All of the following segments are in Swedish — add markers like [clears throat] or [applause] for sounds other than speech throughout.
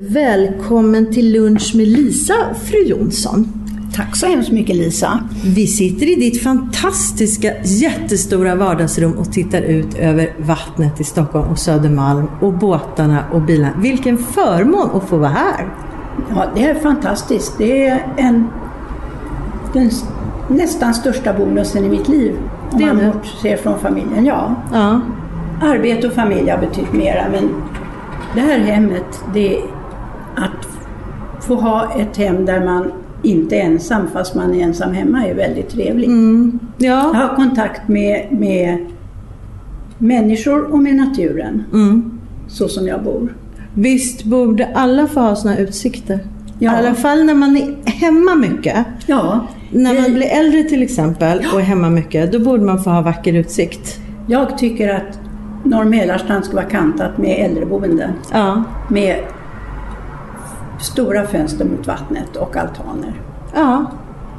Välkommen till lunch med Lisa, fru Jonsson. Tack så hemskt mycket Lisa. Vi sitter i ditt fantastiska jättestora vardagsrum och tittar ut över vattnet i Stockholm och Södermalm och båtarna och bilarna. Vilken förmån att få vara här! Ja, det är fantastiskt. Det är en, den nästan största bonusen i mitt liv. Om Det är man det. bortser från familjen. Ja, Ja, arbete och familj har betytt mera men det här hemmet, det få ha ett hem där man inte är ensam fast man är ensam hemma är väldigt trevligt. Jag ja. har kontakt med, med människor och med naturen. Mm. Så som jag bor. Visst borde alla få ha såna utsikter? Ja. I alla fall när man är hemma mycket. Ja, När man blir äldre till exempel och är hemma mycket, då borde man få ha vacker utsikt. Jag tycker att Norr Mälarstrand ska vara kantat med äldreboenden. Ja, Med stora fönster mot vattnet och altaner. ja.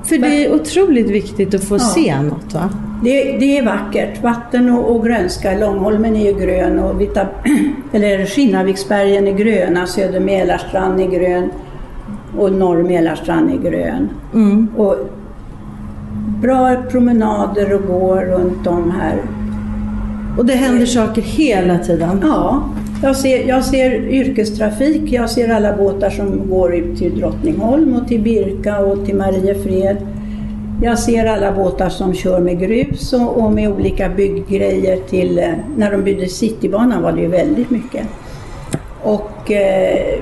För det är otroligt viktigt att få se något va? Det, det är vackert. Vatten och, och grönska. Långholmen är ju grön och Vita, [clears throat] eller Skinnarviksbergen är gröna. Söder Mälarstrand är grön och Norr Mälarstrand är grön. Och bra promenader och gå runt om här. Och det händer saker hela tiden. Ja, jag ser, jag ser yrkestrafik. Jag ser alla båtar som går ut till Drottningholm och till Birka och till Mariefred. Jag ser alla båtar som kör med grus och, och med olika bygggrejer till... eh, När de byggde Citybanan var det ju väldigt mycket. Och eh,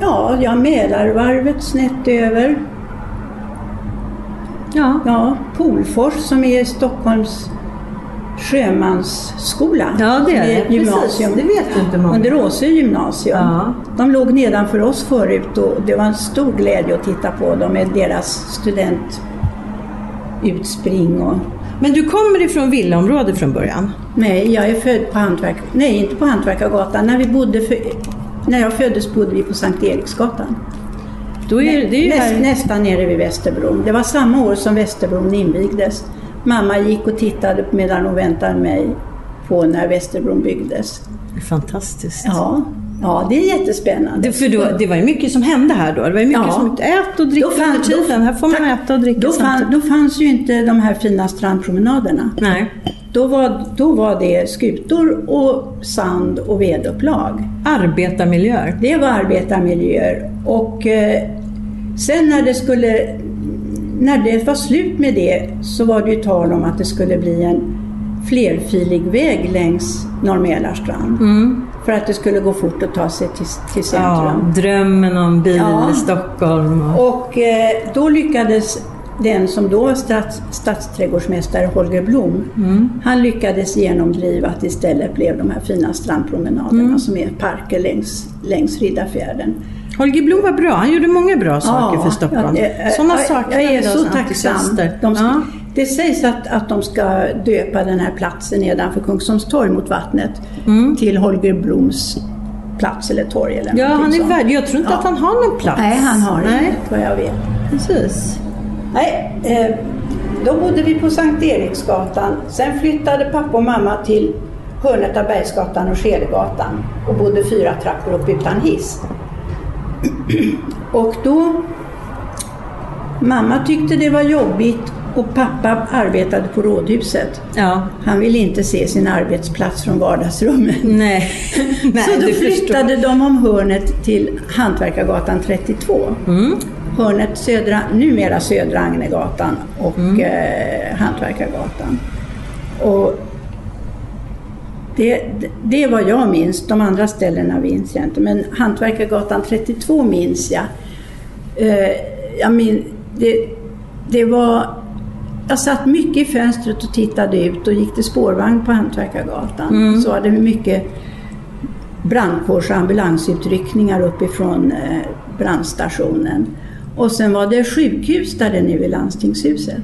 ja, jag Mälarvarvet snett över. Ja. Ja, Polfors som är Stockholms sjömansskola. Ja, det är det. Gymnasium. Precis, det vet inte många. Under Åsö gymnasium. Ja. De låg nedanför oss förut och det var en stor glädje att titta på dem med deras studentutspring. Och... Men du kommer ifrån villaområde från början? Nej, jag är född på Hantverk... Nej, inte på Hantverkargatan. När, vi bodde för... När jag föddes bodde vi på Sankt Eriksgatan. Är, här... nästan nere vid Västerbron. Det var samma år som Västerbron invigdes. Mamma gick och tittade medan hon väntade mig på när Västerbron byggdes. Fantastiskt. Ja, ja det är jättespännande. Det, för då, det var ju mycket som hände här då. Det var ju mycket Ja. som ät och drick under tiden. här får man tack. äta och dricka då, fann, då fanns ju inte de här fina strandpromenaderna. Nej. Då var, då var det skutor och sand och vedupplag. Arbetarmiljöer. Det var arbetarmiljöer. Och eh, sen när det skulle när det var slut med det så var det ju tal om att det skulle bli en flerfilig väg längs Norr Mälarstrand. För att det skulle gå fort att ta sig till, till Ja, centrum. drömmen om bil Ja. i Stockholm. Och, Och eh, då lyckades den som då var stads, stadsträdgårdsmästare, Holger Blom, han lyckades genomdriva att istället blev de här fina strandpromenaderna som är parker längs, längs Riddarfjärden. Holger Blom var bra. Han gjorde många bra saker för Stockholm. ja, Sådana saknar Jag är så tacksam. De, ska- ja. Det sägs att, att de ska döpa den här platsen nedanför Kungsholmstorg mot vattnet till Holger Bloms plats eller torg eller Mm. ja, han är sånt. värd. Jag tror inte Ja. att han har någon plats. Nej, han har Nej, inte vad jag vet. precis. Nej, eh, då bodde vi på Sankt Eriksgatan. Sen flyttade pappa och mamma till hörnet av Bergsgatan och Skedegatan och bodde fyra trappor upp utan hiss. Och då... Mamma tyckte det var jobbigt och pappa arbetade på rådhuset. Ja. Han ville inte se sin arbetsplats från vardagsrummet. [laughs] Nej. [laughs] Nej, Så då flyttade förstår. de om hörnet till Hantverkargatan 32. Mm. Hörnet södra, numera Södra Agnegatan och Mm. eh, Hantverkargatan. Och det, det är vad jag minns. De andra ställena minns jag inte. Men Hantverkargatan 32 minns jag. Eh, jag min, det, det var... Jag satt mycket i fönstret och tittade ut och gick till spårvagn på Hantverkargatan. Så var det mycket brandkårs och ambulansutryckningar uppifrån eh, brandstationen. Och sen var det sjukhus där det nu är landstingshuset.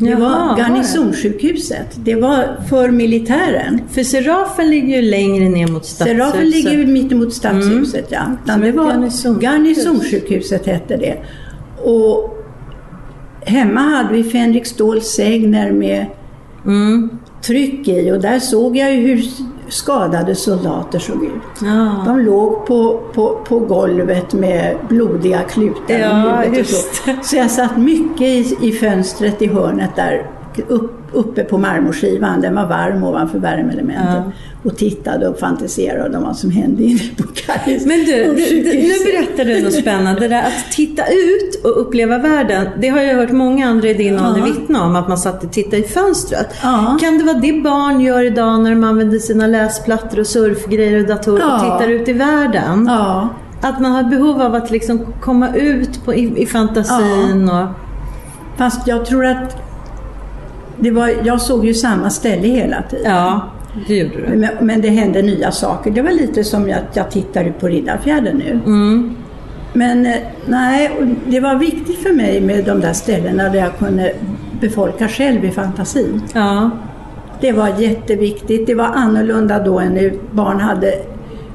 Det Jaha, var garnisonssjukhuset. Det var för militären. För Serafen ligger ju längre ner mot stadshuset. Serafen ligger ju mittemot stadshuset, ja. Utan Som det var garnisonssjukhus. garnisonssjukhuset hette det. Och hemma hade vi Fänrik Ståls sägner med Mm. tryck i och där såg jag ju hur skadade soldater såg ut. Ja. De låg på, på, på golvet med blodiga klutar Ja, om huvudet så. Så jag satt mycket i, i fönstret i hörnet där upp, uppe på marmorskivan. Den var varm ovanför värmeelementet. Och tittade och fantiserade om vad som hände inne på Karis. Men du, du, du, nu berättar du något spännande. Det där att titta ut och uppleva världen. Det har jag hört många andra i din ålder vittna om. Att man satt och tittade i fönstret. Ja. Kan det vara det barn gör idag när de använder sina läsplattor och surfgrejer och datorer och Ja. tittar ut i världen? Ja, Att man har behov av att liksom komma ut på, i, i fantasin och... fast jag tror att det var, jag såg ju samma ställe hela tiden. Ja, det gjorde du. Men, men det hände nya saker. Det var lite som att jag tittar ut på Riddarfjärden nu. Men eh, nej, det var viktigt för mig med de där ställena där jag kunde befolka själv i fantasin. Ja. Det var jätteviktigt. Det var annorlunda då än nu. Barn hade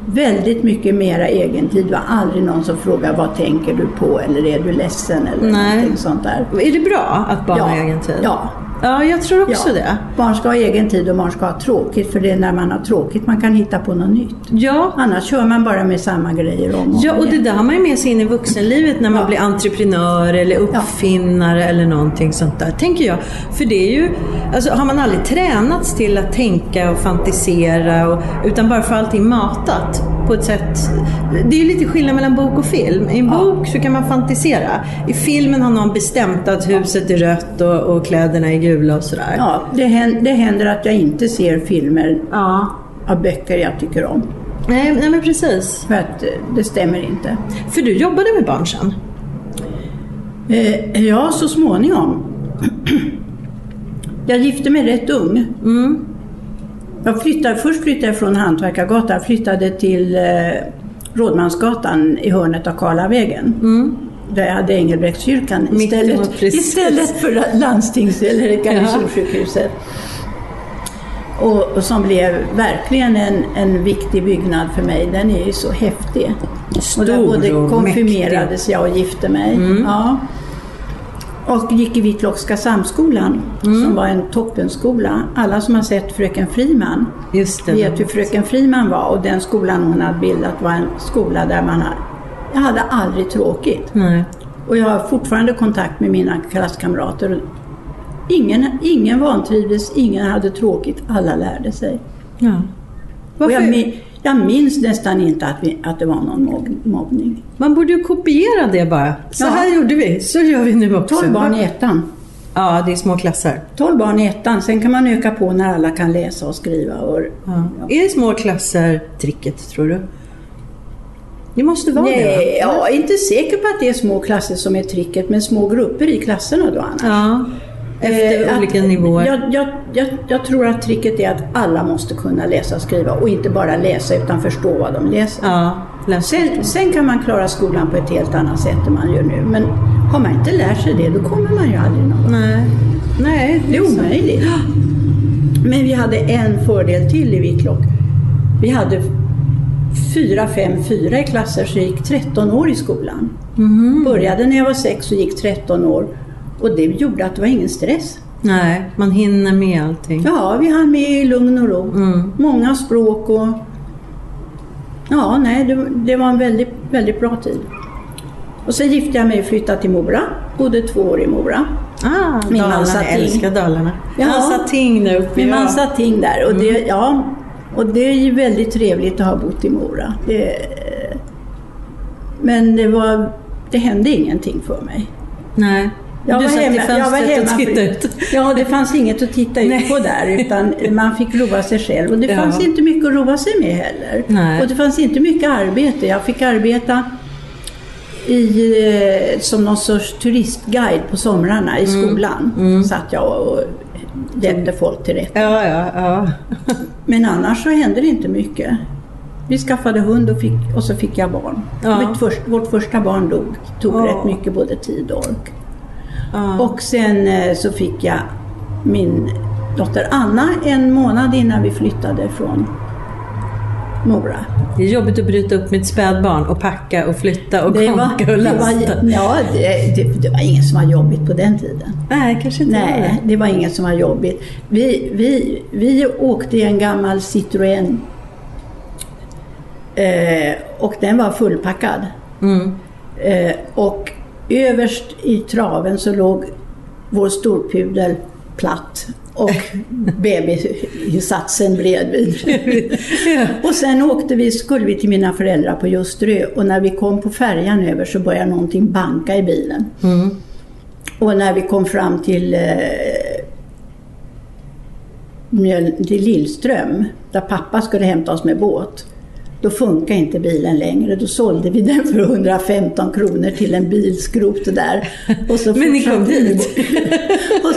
väldigt mycket mera egen tid. Det var aldrig någon som frågade vad tänker du på eller är du ledsen eller Nej. någonting sånt där. Är det bra att barn har egen tid? Ja, Ja, jag tror också ja. det. Barn ska ha egen tid och barn ska ha tråkigt för det är när man har tråkigt man kan hitta på något nytt. Ja, Annars kör man bara med samma grejer om och Ja, och det där har man ju med sig in i vuxenlivet när man Ja. blir entreprenör eller uppfinnare eller någonting sånt där, tänker jag. För det är ju, alltså har man aldrig tränats till att tänka och fantisera och, utan bara får allting matat på ett sätt. Det är ju lite skillnad mellan bok och film. I en bok så kan man fantisera. I filmen har någon bestämt att huset är rött och, och kläderna är gula och sådär. Ja, det händer, det händer att jag inte ser filmer Ja. av böcker jag tycker om. Nej, nej men precis. För att eh, det stämmer inte. För du jobbade med barn sen? Eh, ja, så småningom. Jag gifte mig rätt ung. Jag flyttade, först flyttade jag från Hantverkargatan, flyttade till eh, Rådmansgatan i hörnet av Karlavägen. Där jag hade Engelbrektskyrkan istället, istället för landstings eller garnisonssjukhuset. Och, och som blev verkligen en, en viktig byggnad för mig. Den är ju så häftig. och där Stor både och konfirmerades jag och gifte mig. Ja. Och gick i Hvitlockska samskolan som var en toppenskola. Alla som har sett Fröken Friman vet hur Fröken Friman var och den skolan hon hade bildat var en skola där man jag hade aldrig tråkigt. Nej. Och jag har fortfarande kontakt med mina klasskamrater. Ingen, ingen vantrivdes, ingen hade tråkigt, alla lärde sig. Ja. Och jag, min- jag minns nästan inte att, vi, att det var någon mobb- mobbning. Man borde ju kopiera det bara. Så Ja. här gjorde vi, så gör vi nu också. 12 barn i ettan. Ja, det är små klasser. 12 barn i ettan, sen kan man öka på när alla kan läsa och skriva. Och, Ja. Är små klasser tricket, tror du? Det måste vara det, Nej, jag är inte säker på att det är små klasser som är tricket, men små grupper i klasserna då annars. Ja. Efter Eh, olika att- nivåer. Jag, jag, jag, jag tror att tricket är att alla måste kunna läsa och skriva och inte bara läsa utan förstå vad de läser. Ja, läs Sen, sen kan man klara skolan på ett helt annat sätt än man gör nu. Men har man inte lärt sig det, då kommer man ju aldrig någon Nej. Nej, Det är omöjligt. Men vi hade en fördel till i Hvitlock. Vi hade fyra, fem, fyra i klasser så jag gick 13 år i skolan. Mhm. Började när jag var sex och gick 13 år. Och det gjorde att det var ingen stress. Nej, man hinner med allting. Ja, vi hann med i lugn och ro. Mm. Många språk och... Ja, nej, det, det var en väldigt, väldigt bra tid. Och sen gifte jag mig och flyttade till Mora. Bodde två år i Mora. Ah, Min Dalarna, jag älskar Dalarna. Ja. Satt ting där uppe. Min satt ting där och det, ja, och det är ju väldigt trevligt att ha bott i Mora. Det, men det var, det hände ingenting för mig. Nej. Jag du var satt hemma- i fönstret och tittade ut. Ja, det fanns inget att titta ut på där utan man fick roa sig själv. Och det Ja. fanns inte mycket att roa sig med heller. Nej. Och det fanns inte mycket arbete. Jag fick arbeta i, eh, som någon sorts turistguide på somrarna i Mm. skolan. Satt jag och hjälpte folk till rätta. Ja, ja, ja. [laughs] Men annars så hände det inte mycket. Vi skaffade hund och, fick, och så fick jag barn. Ja. Först, vårt första barn dog. tog Ja. rätt mycket både tid och ork. ja. Och sen eh, så fick jag min dotter Anna en månad innan vi flyttade från Mora. Det är jobbigt att bryta upp med ett spädbarn och packa och flytta och Det konka var, och lasta. var, ja, det, det, det var inget som var jobbigt på den tiden. Nej, kanske inte var Nej, det. det var inget som var jobbigt. Vi, vi, vi åkte i en gammal Citroën eh, och den var fullpackad. Mm. Eh, och överst i traven så låg vår storpudel platt och bebisinsatsen bredvid. [laughs] Och sen åkte vi, skulle vi till mina föräldrar på Ljusterö och när vi kom på färjan över så började någonting banka i bilen. Mm. Och när vi kom fram till, eh, till Lillström, där pappa skulle hämta oss med båt, då funkar inte bilen längre. Då sålde vi den för 115 kronor till en bilskrot där. Och så Men ni kom dit. [laughs] och,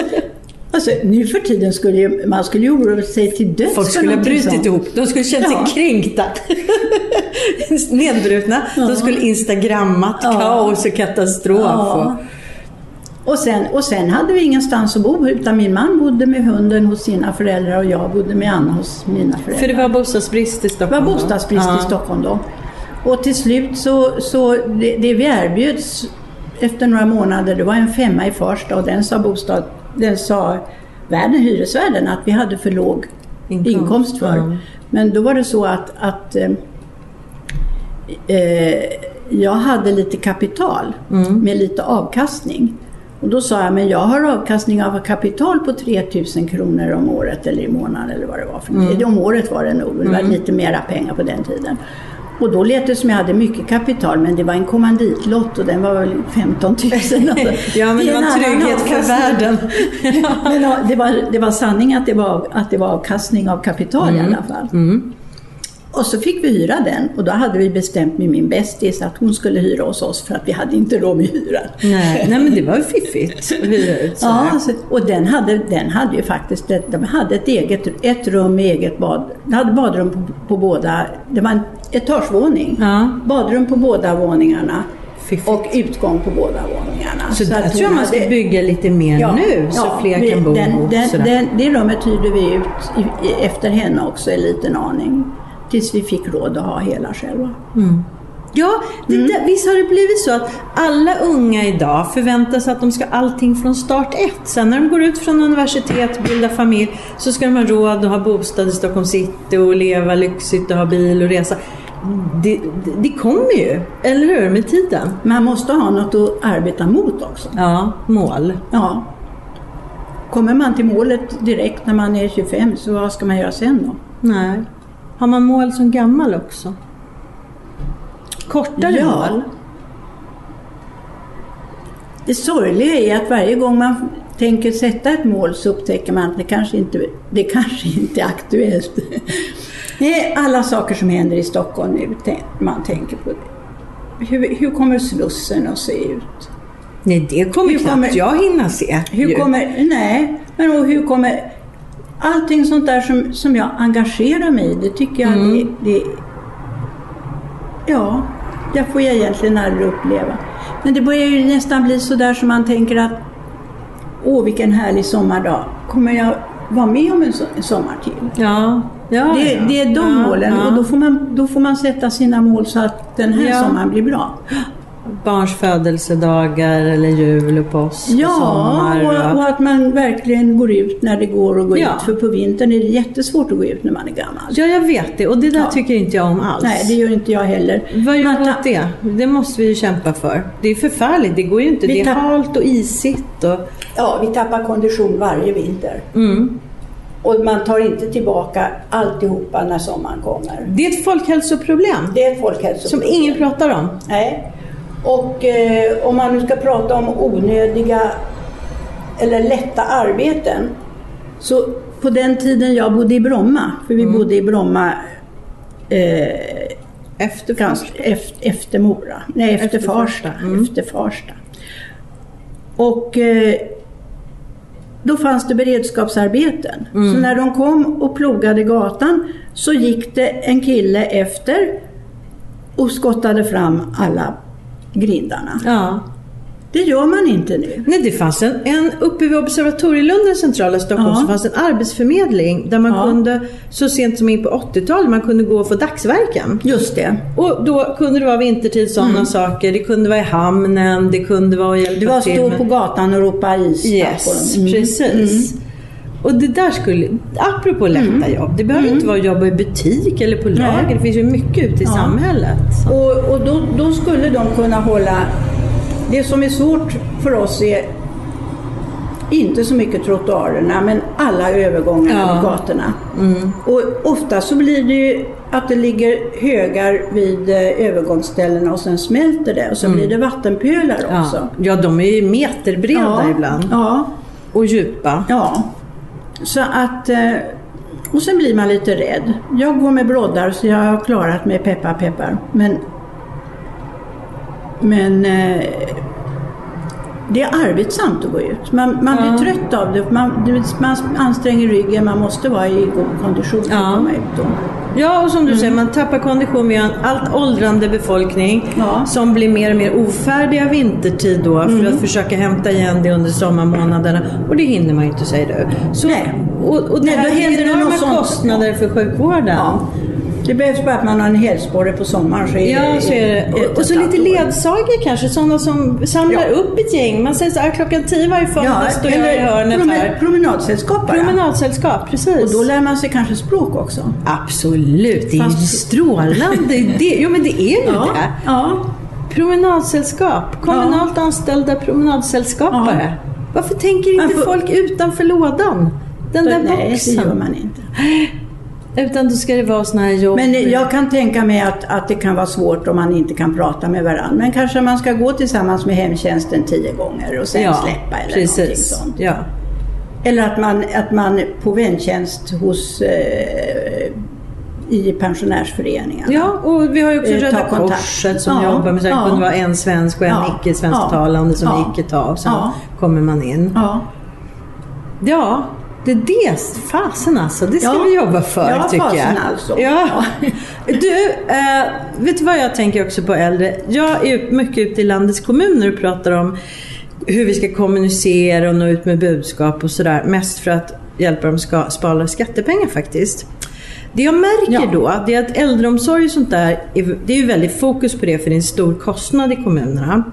alltså, nu för tiden skulle ju, man skulle ju oroa sig till döds Folk skulle ha brutit sånt. ihop. De skulle känt Ja. sig kränkta. [laughs] Nedbrutna. De skulle instagrammat Ja. kaos och katastrof. Ja. Och sen, och sen hade vi ingenstans att bo utan min man bodde med hunden hos sina föräldrar och jag bodde med Anna hos mina föräldrar. För det var bostadsbrist i Det Stockholm var då? bostadsbrist Ja. i Stockholm då. Och till slut så, så det, det vi erbjöds efter några månader, det var en femma i Farsta och den sa, bostad, den sa värden, hyresvärden att vi hade för låg Inkomst, inkomst, för. ja. Men då var det så att, att eh, eh, jag hade lite kapital Mm. med lite avkastning. Och då sa jag, men jag har avkastning av kapital på 3000 kronor om året eller i månaden eller vad det var. För Mm. Om året var det nog, det var lite mera pengar på den tiden. Och då lät det som jag hade mycket kapital men det var en kommanditlott och den var väl 15 000. Alltså. Ja, men det är var trygghet för världen. [laughs] Men det, var, det var sanning att det var, att det var avkastning av kapital Mm. i alla fall. Och så fick vi hyra den och då hade vi bestämt med min bästis att hon skulle hyra hos oss för att vi hade inte råd med hyran. Nej, nej, men det var ju fiffigt att hyra ut så Ja, alltså, och den hade, den hade ju faktiskt de hade ett, eget, ett rum med eget bad. De hade badrum på, på båda, det var en etagevåning. Ja. Badrum på båda våningarna Fiffigt. och utgång på båda våningarna. Så, att där tror jag man ska hade- bygga lite mer nu så fler vi- kan bo den, ihop. den, den, Det rummet hyrde vi ut i, i, efter henne också en liten aning. Tills vi fick råd att ha hela själva. Ja, det, Mm. där- visst har det blivit så att alla unga idag förväntar sig att de ska allting från start ett. Sen när de går ut från universitet, bildar familj, så ska de ha råd att ha bostad i Stockholm city och leva lyxigt och ha bil och resa. Det, det, kommer ju, eller hur, med tiden. Man måste ha något att arbeta mot också. Ja, mål. Ja. Kommer man till målet direkt när man är 25 så vad ska man göra sen då? Nej. Har man mål som gammal också? Kortare Ja. mål? Det sorgliga är att varje gång man tänker sätta ett mål så upptäcker man att det kanske inte, det kanske inte är aktuellt. Det är alla saker som händer i Stockholm nu man tänker på. Det. Hur, hur kommer Slussen att se ut? Nej, det kommer Hur knappt kommer- jag hinna se. Hur ju. kommer, nej, men och hur kommer allting sånt där som, som jag engagerar mig i, det tycker jag det, det Ja, det får jag egentligen aldrig uppleva. Men det börjar ju nästan bli så där som man tänker att Åh, vilken härlig sommardag. Kommer jag vara med om en, so- en sommar till? Ja, ja, Det, ja. det är de målen och då får, man, då får man sätta sina mål så att den här sommaren blir bra. barns födelsedagar eller jul och påsk och Ja, sommar. och, och att man verkligen går ut när det går att gå Ja. ut. För på vintern är det jättesvårt att gå ut när man är gammal. Ja, jag vet det. Och det där Ja. tycker inte jag om alls. Nej, det gör inte jag heller. Vad gör Man åt det? Det måste vi ju kämpa för. Det är förfärligt. Det går ju inte. Vi Det är halt och isigt. Och... Ja, vi tappar kondition varje vinter. Mm. Och man tar inte tillbaka alltihopa när sommaren kommer. Det är ett folkhälsoproblem Det är ett folkhälsoproblem. som ingen pratar om. Nej. Och eh, om man nu ska prata om onödiga eller lätta arbeten. Så på den tiden jag bodde i Bromma, för vi Mm. bodde i Bromma eh, Efter ganska, efter, efter Mora, nej efter, Efter Farsta. Farsta. Mm. Efter Farsta. Och eh, då fanns det beredskapsarbeten. Mm. Så när de kom och plogade gatan så gick det en kille efter och skottade fram alla grindarna. Ja. Det gör man inte nu. Nej, det fanns en, en uppe vid Observatorielunden centrala Stockholm Ja. så fanns en arbetsförmedling där man Ja. kunde, så sent som in på 80-talet, man kunde gå och få dagsverken. Just det. Och då kunde det vara vintertid sådana saker. Det kunde vara i hamnen, det kunde vara hjälpa Det var att stå på gatan och ropa is. Yes, Mm. precis. Och det där skulle, apropå lätta jobb, det behöver inte vara att jobba i butik eller på lager. Det finns ju mycket ute i samhället. Och, och då, då skulle de kunna hålla... Det som är svårt för oss är inte så mycket trottoarerna, men alla övergångarna Ja. Mm. vid gatorna. Och ofta så blir det ju att det ligger högar vid eh, övergångsställena och sen smälter det och så blir det vattenpölar också. Mm. Ja, ja, de är ju meterbreda ibland. Ja, Och djupa. ja. Så att... eh, Och sen blir man lite rädd. Jag går med broddar så jag har klarat mig peppar peppar. Men... Men... eh, Det är arbetsamt att gå ut. Man, man blir trött av det. Man, det- man anstränger ryggen, man måste vara i god kondition för Ja. att komma ut. Då. Ja, och som du säger, man tappar kondition. Vi har en allt åldrande befolkning Ja. som blir mer och mer ofärdiga vintertid då för att försöka hämta igen det under sommarmånaderna. Och det hinner man ju inte, säger du. Så, Nej. Och, och det Nej, då händer det enorma kostnader för sjukvården. Ja. Det behövs bara att man har en hälsporre på sommaren så är Ja, så är det. ett Och, och så lite ledsagare kanske, sådana som samlar Ja. upp ett gäng. Man säger så här, klockan tio varje förmiddag står jag i hörnet promen- här. promenadsällskap bara. Promenadsällskap, precis. Och då lär man sig kanske språk också. Absolut, det är ju Fast- strålande. [laughs] Det, jo men det är ju Ja, det. ja. Promenadsällskap, kommunalt anställda promenadsällskapare. Varför tänker inte Varför- folk utanför lådan? Den där Nej, det boxen. gör man inte. [laughs] Utan då ska det vara såna här jobb. Men jag kan tänka mig att, att det kan vara svårt om man inte kan prata med varandra. Men kanske man ska gå tillsammans med hemtjänsten tio gånger och sen ja, släppa eller någonting precis. sånt. Ja. Eller att man, att man på väntjänst hos eh, i pensionärsföreningarna. ja, och vi har ju också Eh, Röda kontakt. Korset som Ja, jobbar med så här, ja. det kunde vara en svensk och en Ja, icke-svensktalande som ja, vi icke tar. Sen kommer man in. Ja. Det är det. Fasen alltså. Det ska Ja. vi jobba för Ja, tycker jag. alltså. Ja. [laughs] Du, eh, vet du vad jag tänker också på äldre? Jag är mycket ute i landets kommuner och pratar om hur vi ska kommunicera och nå ut med budskap och sådär. Mest för att hjälpa dem ska spara skattepengar faktiskt. Det jag märker Ja. då, det är att äldreomsorg och sånt där, är, det är ju väldigt fokus på det för det är en stor kostnad i kommunerna.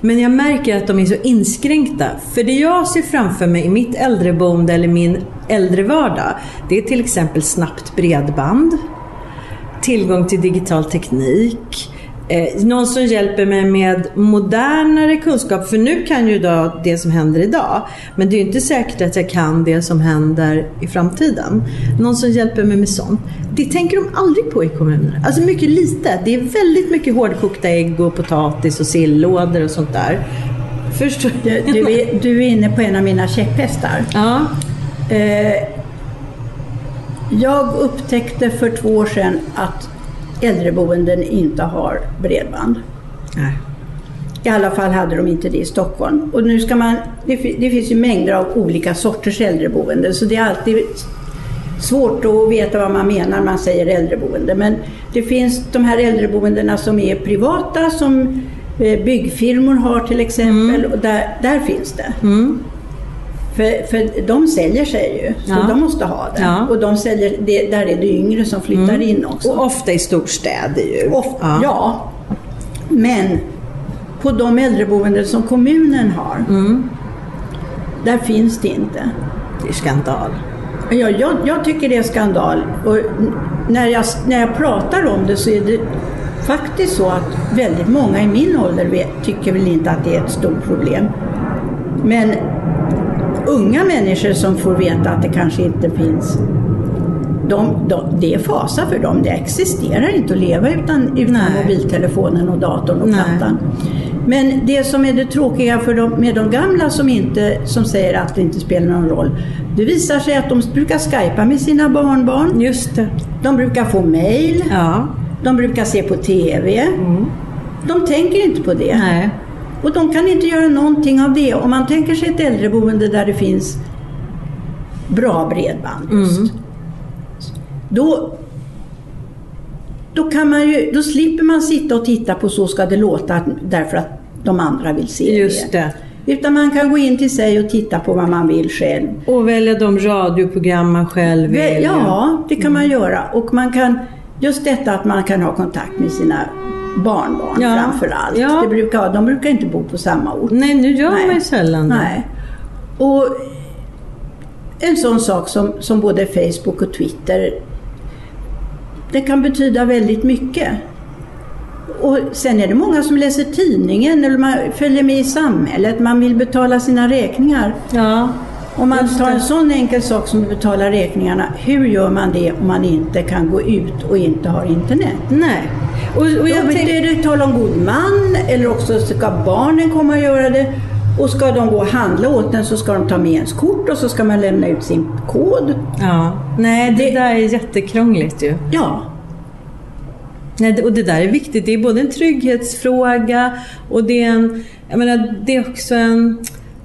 Men jag märker att de är så inskränkta. För det jag ser framför mig i mitt äldreboende eller min äldrevardag, det är till exempel snabbt bredband, tillgång till digital teknik, eh, någon som hjälper mig med modernare kunskap. För nu kan ju då det som händer idag, men det är ju inte säkert att jag kan det som händer i framtiden. Någon som hjälper mig med sånt. Det tänker de aldrig på i kommunerna. Alltså mycket lite. Det är väldigt mycket hårdkokta ägg och potatis och sillådor och sånt där. Förstår Du, du, är, du är inne på en av mina käpphästar. Ja. Eh, jag upptäckte för två år sedan att äldreboenden inte har bredband. Nej. I alla fall hade de inte det i Stockholm. Och nu ska man, det, det finns ju mängder av olika sorters äldreboenden så det är alltid svårt att veta vad man menar när man säger äldreboende. Men det finns de här äldreboendena som är privata som eh, byggfirmor har till exempel och där, där finns det. För, för de säljer sig ju, så Ja. de måste ha det. Ja. Och de säljer, det, där är det yngre som flyttar in också. Och ofta i storstäder ju. Of, ja. Men på de äldreboenden som kommunen har. Där finns det inte. Det är skandal. Ja, jag, jag tycker det är skandal. Och när jag, när jag pratar om det så är det faktiskt så att väldigt många i min ålder vet, tycker väl inte att det är ett stort problem. Men unga människor som får veta att det kanske inte finns, de, de, det är fasa för dem. Det existerar inte att leva utan, utan Nej. mobiltelefonen och datorn och Nej. plattan. Men det som är det tråkiga för de, med de gamla som, inte, som säger att det inte spelar någon roll. Det visar sig att de brukar skypa med sina barnbarn. Just det. De brukar få mail. Ja. De brukar se på TV. De tänker inte på det. Nej. Och de kan inte göra någonting av det. Om man tänker sig ett äldreboende där det finns bra bredband just. Då, då, kan man ju, då slipper man sitta och titta på Så ska det låta därför att de andra vill se Just det. Utan man kan gå in till sig och titta på vad man vill själv. Och välja de radioprogram man själv vill. Ja, det kan man göra. Och man kan, just detta att man kan ha kontakt med sina barnbarn Ja. framför allt. Ja. Det brukar, de brukar inte bo på samma ort. Nej, nu gör Nej. man ju sällan det. Nej. Och en sån sak som, som både Facebook och Twitter, det kan betyda väldigt mycket. Och sen är det många som läser tidningen eller man följer med i samhället, man vill betala sina räkningar. Ja. Om man tar en sån enkel sak som att betala räkningarna, hur gör man det om man inte kan gå ut och inte har internet? Nej. Och, och jag tänker... är det tal om god man eller också ska barnen komma och göra det. Och ska de gå och handla åt en så ska de ta med ens kort och så ska man lämna ut sin kod. Ja. Nej, det, Det- där är jättekrångligt ju. Ja, Nej, och det där är viktigt. Det är både en trygghetsfråga och det är en... Jag menar, det är också en...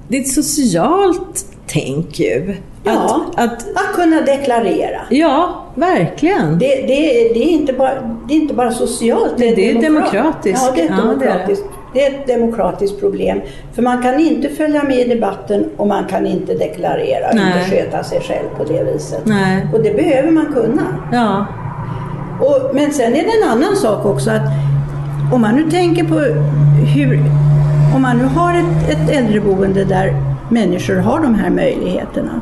Det är ett socialt tänk ju. ja. Att, att, att kunna deklarera. ja, verkligen. Det, det, det, är inte bara, det är inte bara socialt. Det är demokratiskt. Ja, det är, ett Ja, det är demokratiskt. Det är ett demokratiskt problem. För man kan inte följa med i debatten och man kan inte deklarera och Nej. inte sköta sig själv på det viset. Nej. Och det behöver man kunna. Ja. Och, men sen är det en annan sak också att om man nu tänker på hur, om man nu har ett, ett äldreboende där människor har de här möjligheterna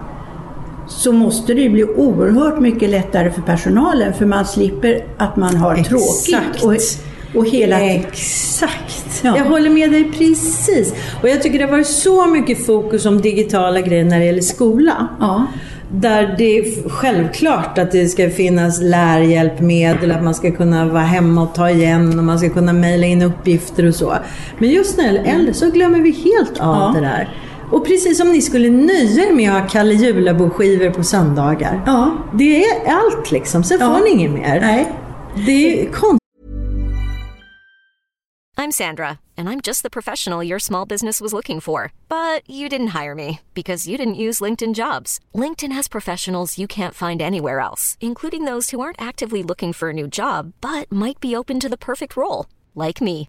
så måste det ju bli oerhört mycket lättare för personalen för man slipper att man har Exakt. tråkigt och, och hela Exakt. Ja. Jag håller med dig precis. Och jag tycker det har varit så mycket fokus om digitala grejer när det gäller skola. Ja. Där det är självklart att det ska finnas lärhjälpmedel, att man ska kunna vara hemma och ta igen och man ska kunna mejla in uppgifter och så. Men just när det gäller äldre så glömmer vi helt av Ja. det där. Och precis som ni skulle nöja er med att ha Kalle Julabo-skivor på söndagar. Ja. Det är allt liksom, sen Ja. får ni inget mer. Nej. Det är konstigt. I'm Sandra, and I'm just the professional your small business was looking for. But you didn't hire me because you didn't use LinkedIn jobs. LinkedIn has professionals you can't find anywhere else, including those who aren't actively looking for a new job but might be open to the perfect role, like me.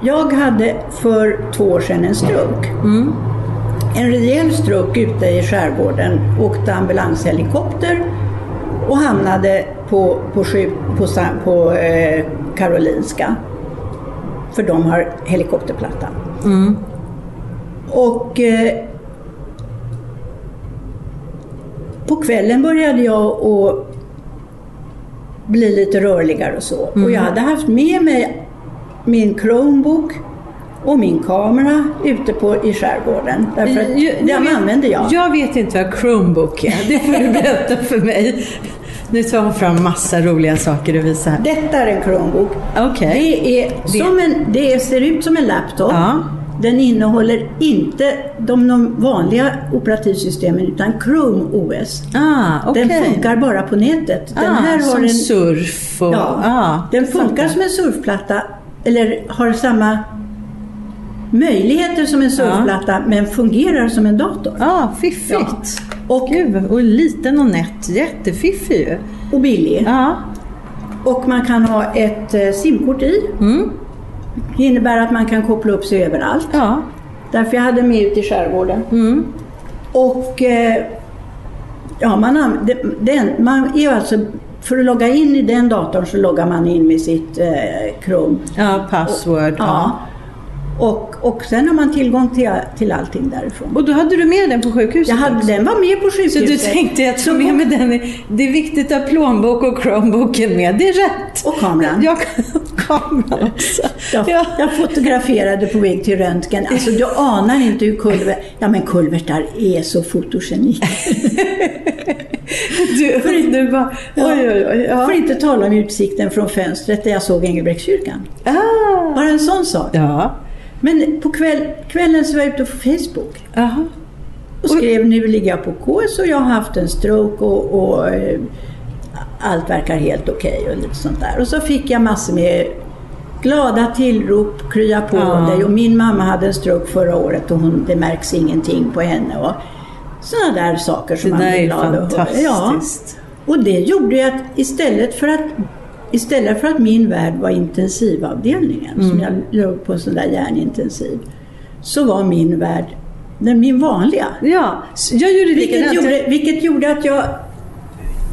Jag hade för två år sedan en stroke. En rejäl stroke ute i skärgården. Åkte ambulanshelikopter och hamnade på, på, sjuk, på, på eh, Karolinska. För de har helikopterplatta. Och eh, på kvällen började jag att bli lite rörligare och så. Och jag hade haft med mig min Chromebook och min kamera ute på, i skärgården. Därför att Jag- jag den vet- använde jag. Jag vet inte vad Chromebook är. Det får du berätta för mig. Nu tar hon fram massa roliga saker att visa här. Detta är en Chromebook. Okej. Det, är som en, det ser ut som en laptop. Ja. Den innehåller inte de, de vanliga operativsystemen utan Chrome OS. Ah, okej. Den funkar bara på nätet. Den ah, här har som en, surf och... Ja, ah, den jag funkar som en surfplatta, eller har samma möjligheter som en surfplatta, men fungerar som en dator. Ja, fiffigt. Ja. Och, Gud, och liten och nätt. Jättefiffig ju. och billig. Ja. Och man kan ha ett eh, simkort i. Det innebär att man kan koppla upp sig överallt. Ja. Därför jag hade med ut i skärgården. Och eh, ja, man, den, man är alltså, för att logga in i den datorn så loggar man in med sitt eh, Chrome. Ja, password. Ja. Ja. Och, och sen har man tillgång till, till allting därifrån. Och då hade du med den på sjukhuset Jag hade, också? den var med på Så sjukhuset. du tänkte jag tar med mig den. Det är viktigt att ha plånbok och Chromebooken med. Det är rätt. Och kameran. Ja, [laughs] kameran också. Jag, Ja. jag fotograferade på väg till röntgen. Alltså du anar inte hur kulver... Ja men kulvertar är så fotogenik. [laughs] Du, du bara, oj, oj, oj. Ja. För inte tala om utsikten från fönstret där jag såg Engelbrektskyrkan. Ah. Bara en sån sak. Ja. Men på kväll, kvällen så var jag ute på Facebook Aha. och skrev nu ligger jag på KS och jag har haft en stroke och, och eh, allt verkar helt okej och lite sånt där. Och så fick jag massor med glada tillrop, krya på Ja. dig och min mamma hade en stroke förra året och hon, det märks ingenting på henne och sådana där saker som Det man blir glad fantastiskt. Ja. Och det gjorde ju att istället för att Istället för att min värld var intensivavdelningen, som jag låg på sån där hjärnintensiv, så var min värld den min vanliga. Ja, jag gjorde Vilket gjorde, vilket gjorde att jag,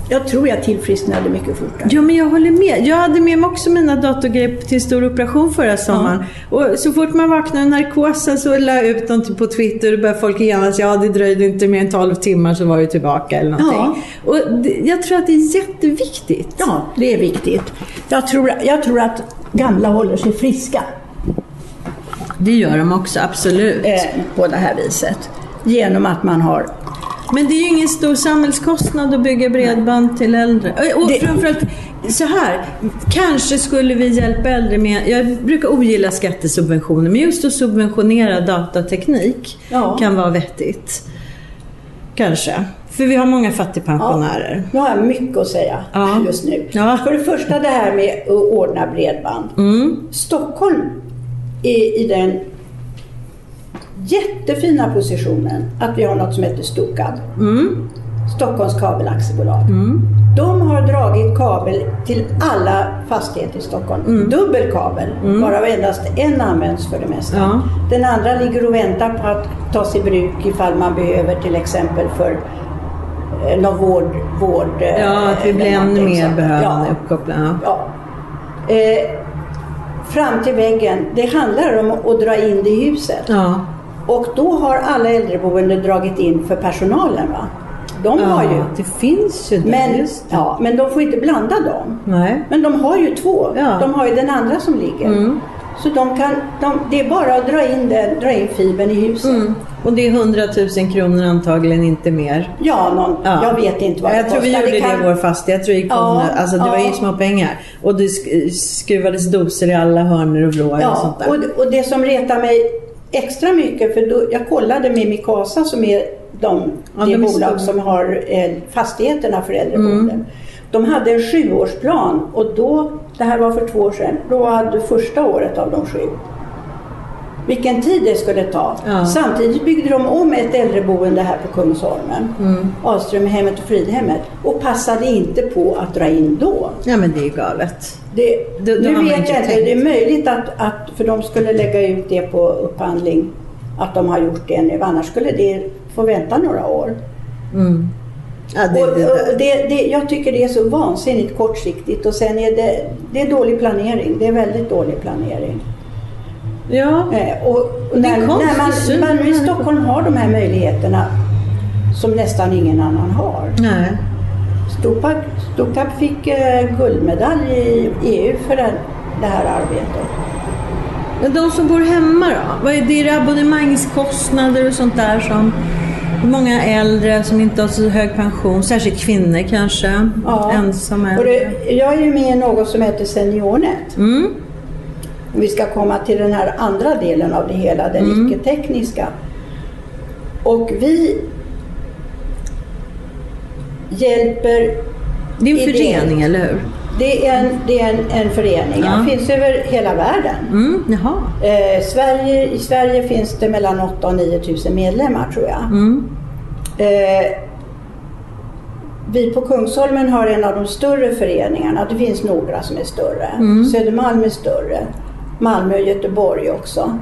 jag tror jag tillfrisknade mycket fortare. Ja, men jag håller med. Jag hade med mig också mina datorgrejer till stor operation förra sommaren. Och så fort man vaknade ur narkosen så la jag ut dem på Twitter och började folk genast, ja det dröjde inte mer än 12 timmar så var det tillbaka eller någonting. Och det, jag tror att det är jätteviktigt. Ja, det är viktigt. Jag tror, jag tror att gamla håller sig friska Det gör de också, absolut. eh, på det här viset. Genom att man har Men det är ju ingen stor samhällskostnad att bygga bredband till äldre. Och Det- framförallt så här, kanske skulle vi hjälpa äldre med, jag brukar ogilla skattesubventioner, men just att subventionera datateknik Ja. kan vara vettigt. Kanske. För vi har många fattigpensionärer. Nu har jag mycket att säga Ja. just nu. Ja. För det första det här med att ordna bredband. Stockholm är i den jättefina positionen att vi har något som heter Stokad. Stockholms kabelaktiebolag. De har dragit kabel till alla fastigheter i Stockholm. Dubbel kabel, varav endast en används för det mesta. Ja. Den andra ligger och väntar på att tas i bruk ifall man behöver till exempel för eh, någon vård, vård eh, Ja, att vi blir ännu mer behövande Ja. uppkopplade. Ja. Eh, fram till väggen. Det handlar om att dra in det i huset. Ja. Och då har alla äldreboenden dragit in för personalen. Va? De har ju. det finns ju det. Men, det. ja, men de får inte blanda dem. Nej. Men de har ju två. Ja. Mm. De har ju den andra som ligger. Så de kan, de, det är bara att dra in, den, dra in fibern i huset. Mm. Och det är 100 000 kronor antagligen, inte mer. Ja, någon, jag vet inte vad det Jag tror vi gjorde det, kan- i vår fastighet. Jag tror det Ja, 100, alltså det var ju ja. små pengar. Och det sk- skruvades doser i alla hörnor och vrår och Ja, sånt där. och, och det som retar mig extra mycket, för då, jag kollade med Mikasa som är de, Ja, det de bolag som har eh, fastigheterna för äldreboenden. Mm. De hade en sjuårsplan och då, det här var för två år sedan, då hade första året av de sju. Vilken tid det skulle ta. Ja. Samtidigt byggde de om ett äldreboende här på Kungsholmen. Mm. Ahlströmhemmet och Fridhemmet. Och passade inte på att dra in då. Ja men det är ju galet. Det, Då- då nu vet inte jag inte, det är möjligt att, att, för de skulle lägga ut det på upphandling, att de har gjort det nu. Annars skulle det få vänta några år. Mm. Ja, det, och, och det, det, jag tycker det är så vansinnigt kortsiktigt och sen är det, det är dålig planering. Det är väldigt dålig planering. Ja. Eh, och när, när man, man i. Stockholm har de här möjligheterna som nästan ingen annan har. Nej. Fick eh, guldmedalj i EU för det, det här arbetet. Men de som bor hemma då? Vad är det, abonnemangskostnader och sånt där som många äldre som inte har så hög pension, särskilt kvinnor kanske, ensamma Och äldre. det, jag är ju med i något som heter SeniorNet. Mm. Vi ska komma till den här andra delen av det hela, den Mm. icke-tekniska. Och vi hjälper... Det är en förening, eller hur? Det är en, det är en, en förening. Ja. Den finns över hela världen. Mm. Eh, Sverige, I Sverige finns det mellan 8 och 9 000 medlemmar tror jag. Mm. Eh, vi på Kungsholmen har en av de större föreningarna. Det finns några som är större. Mm. Södermalm är större. Malmö och Göteborg också.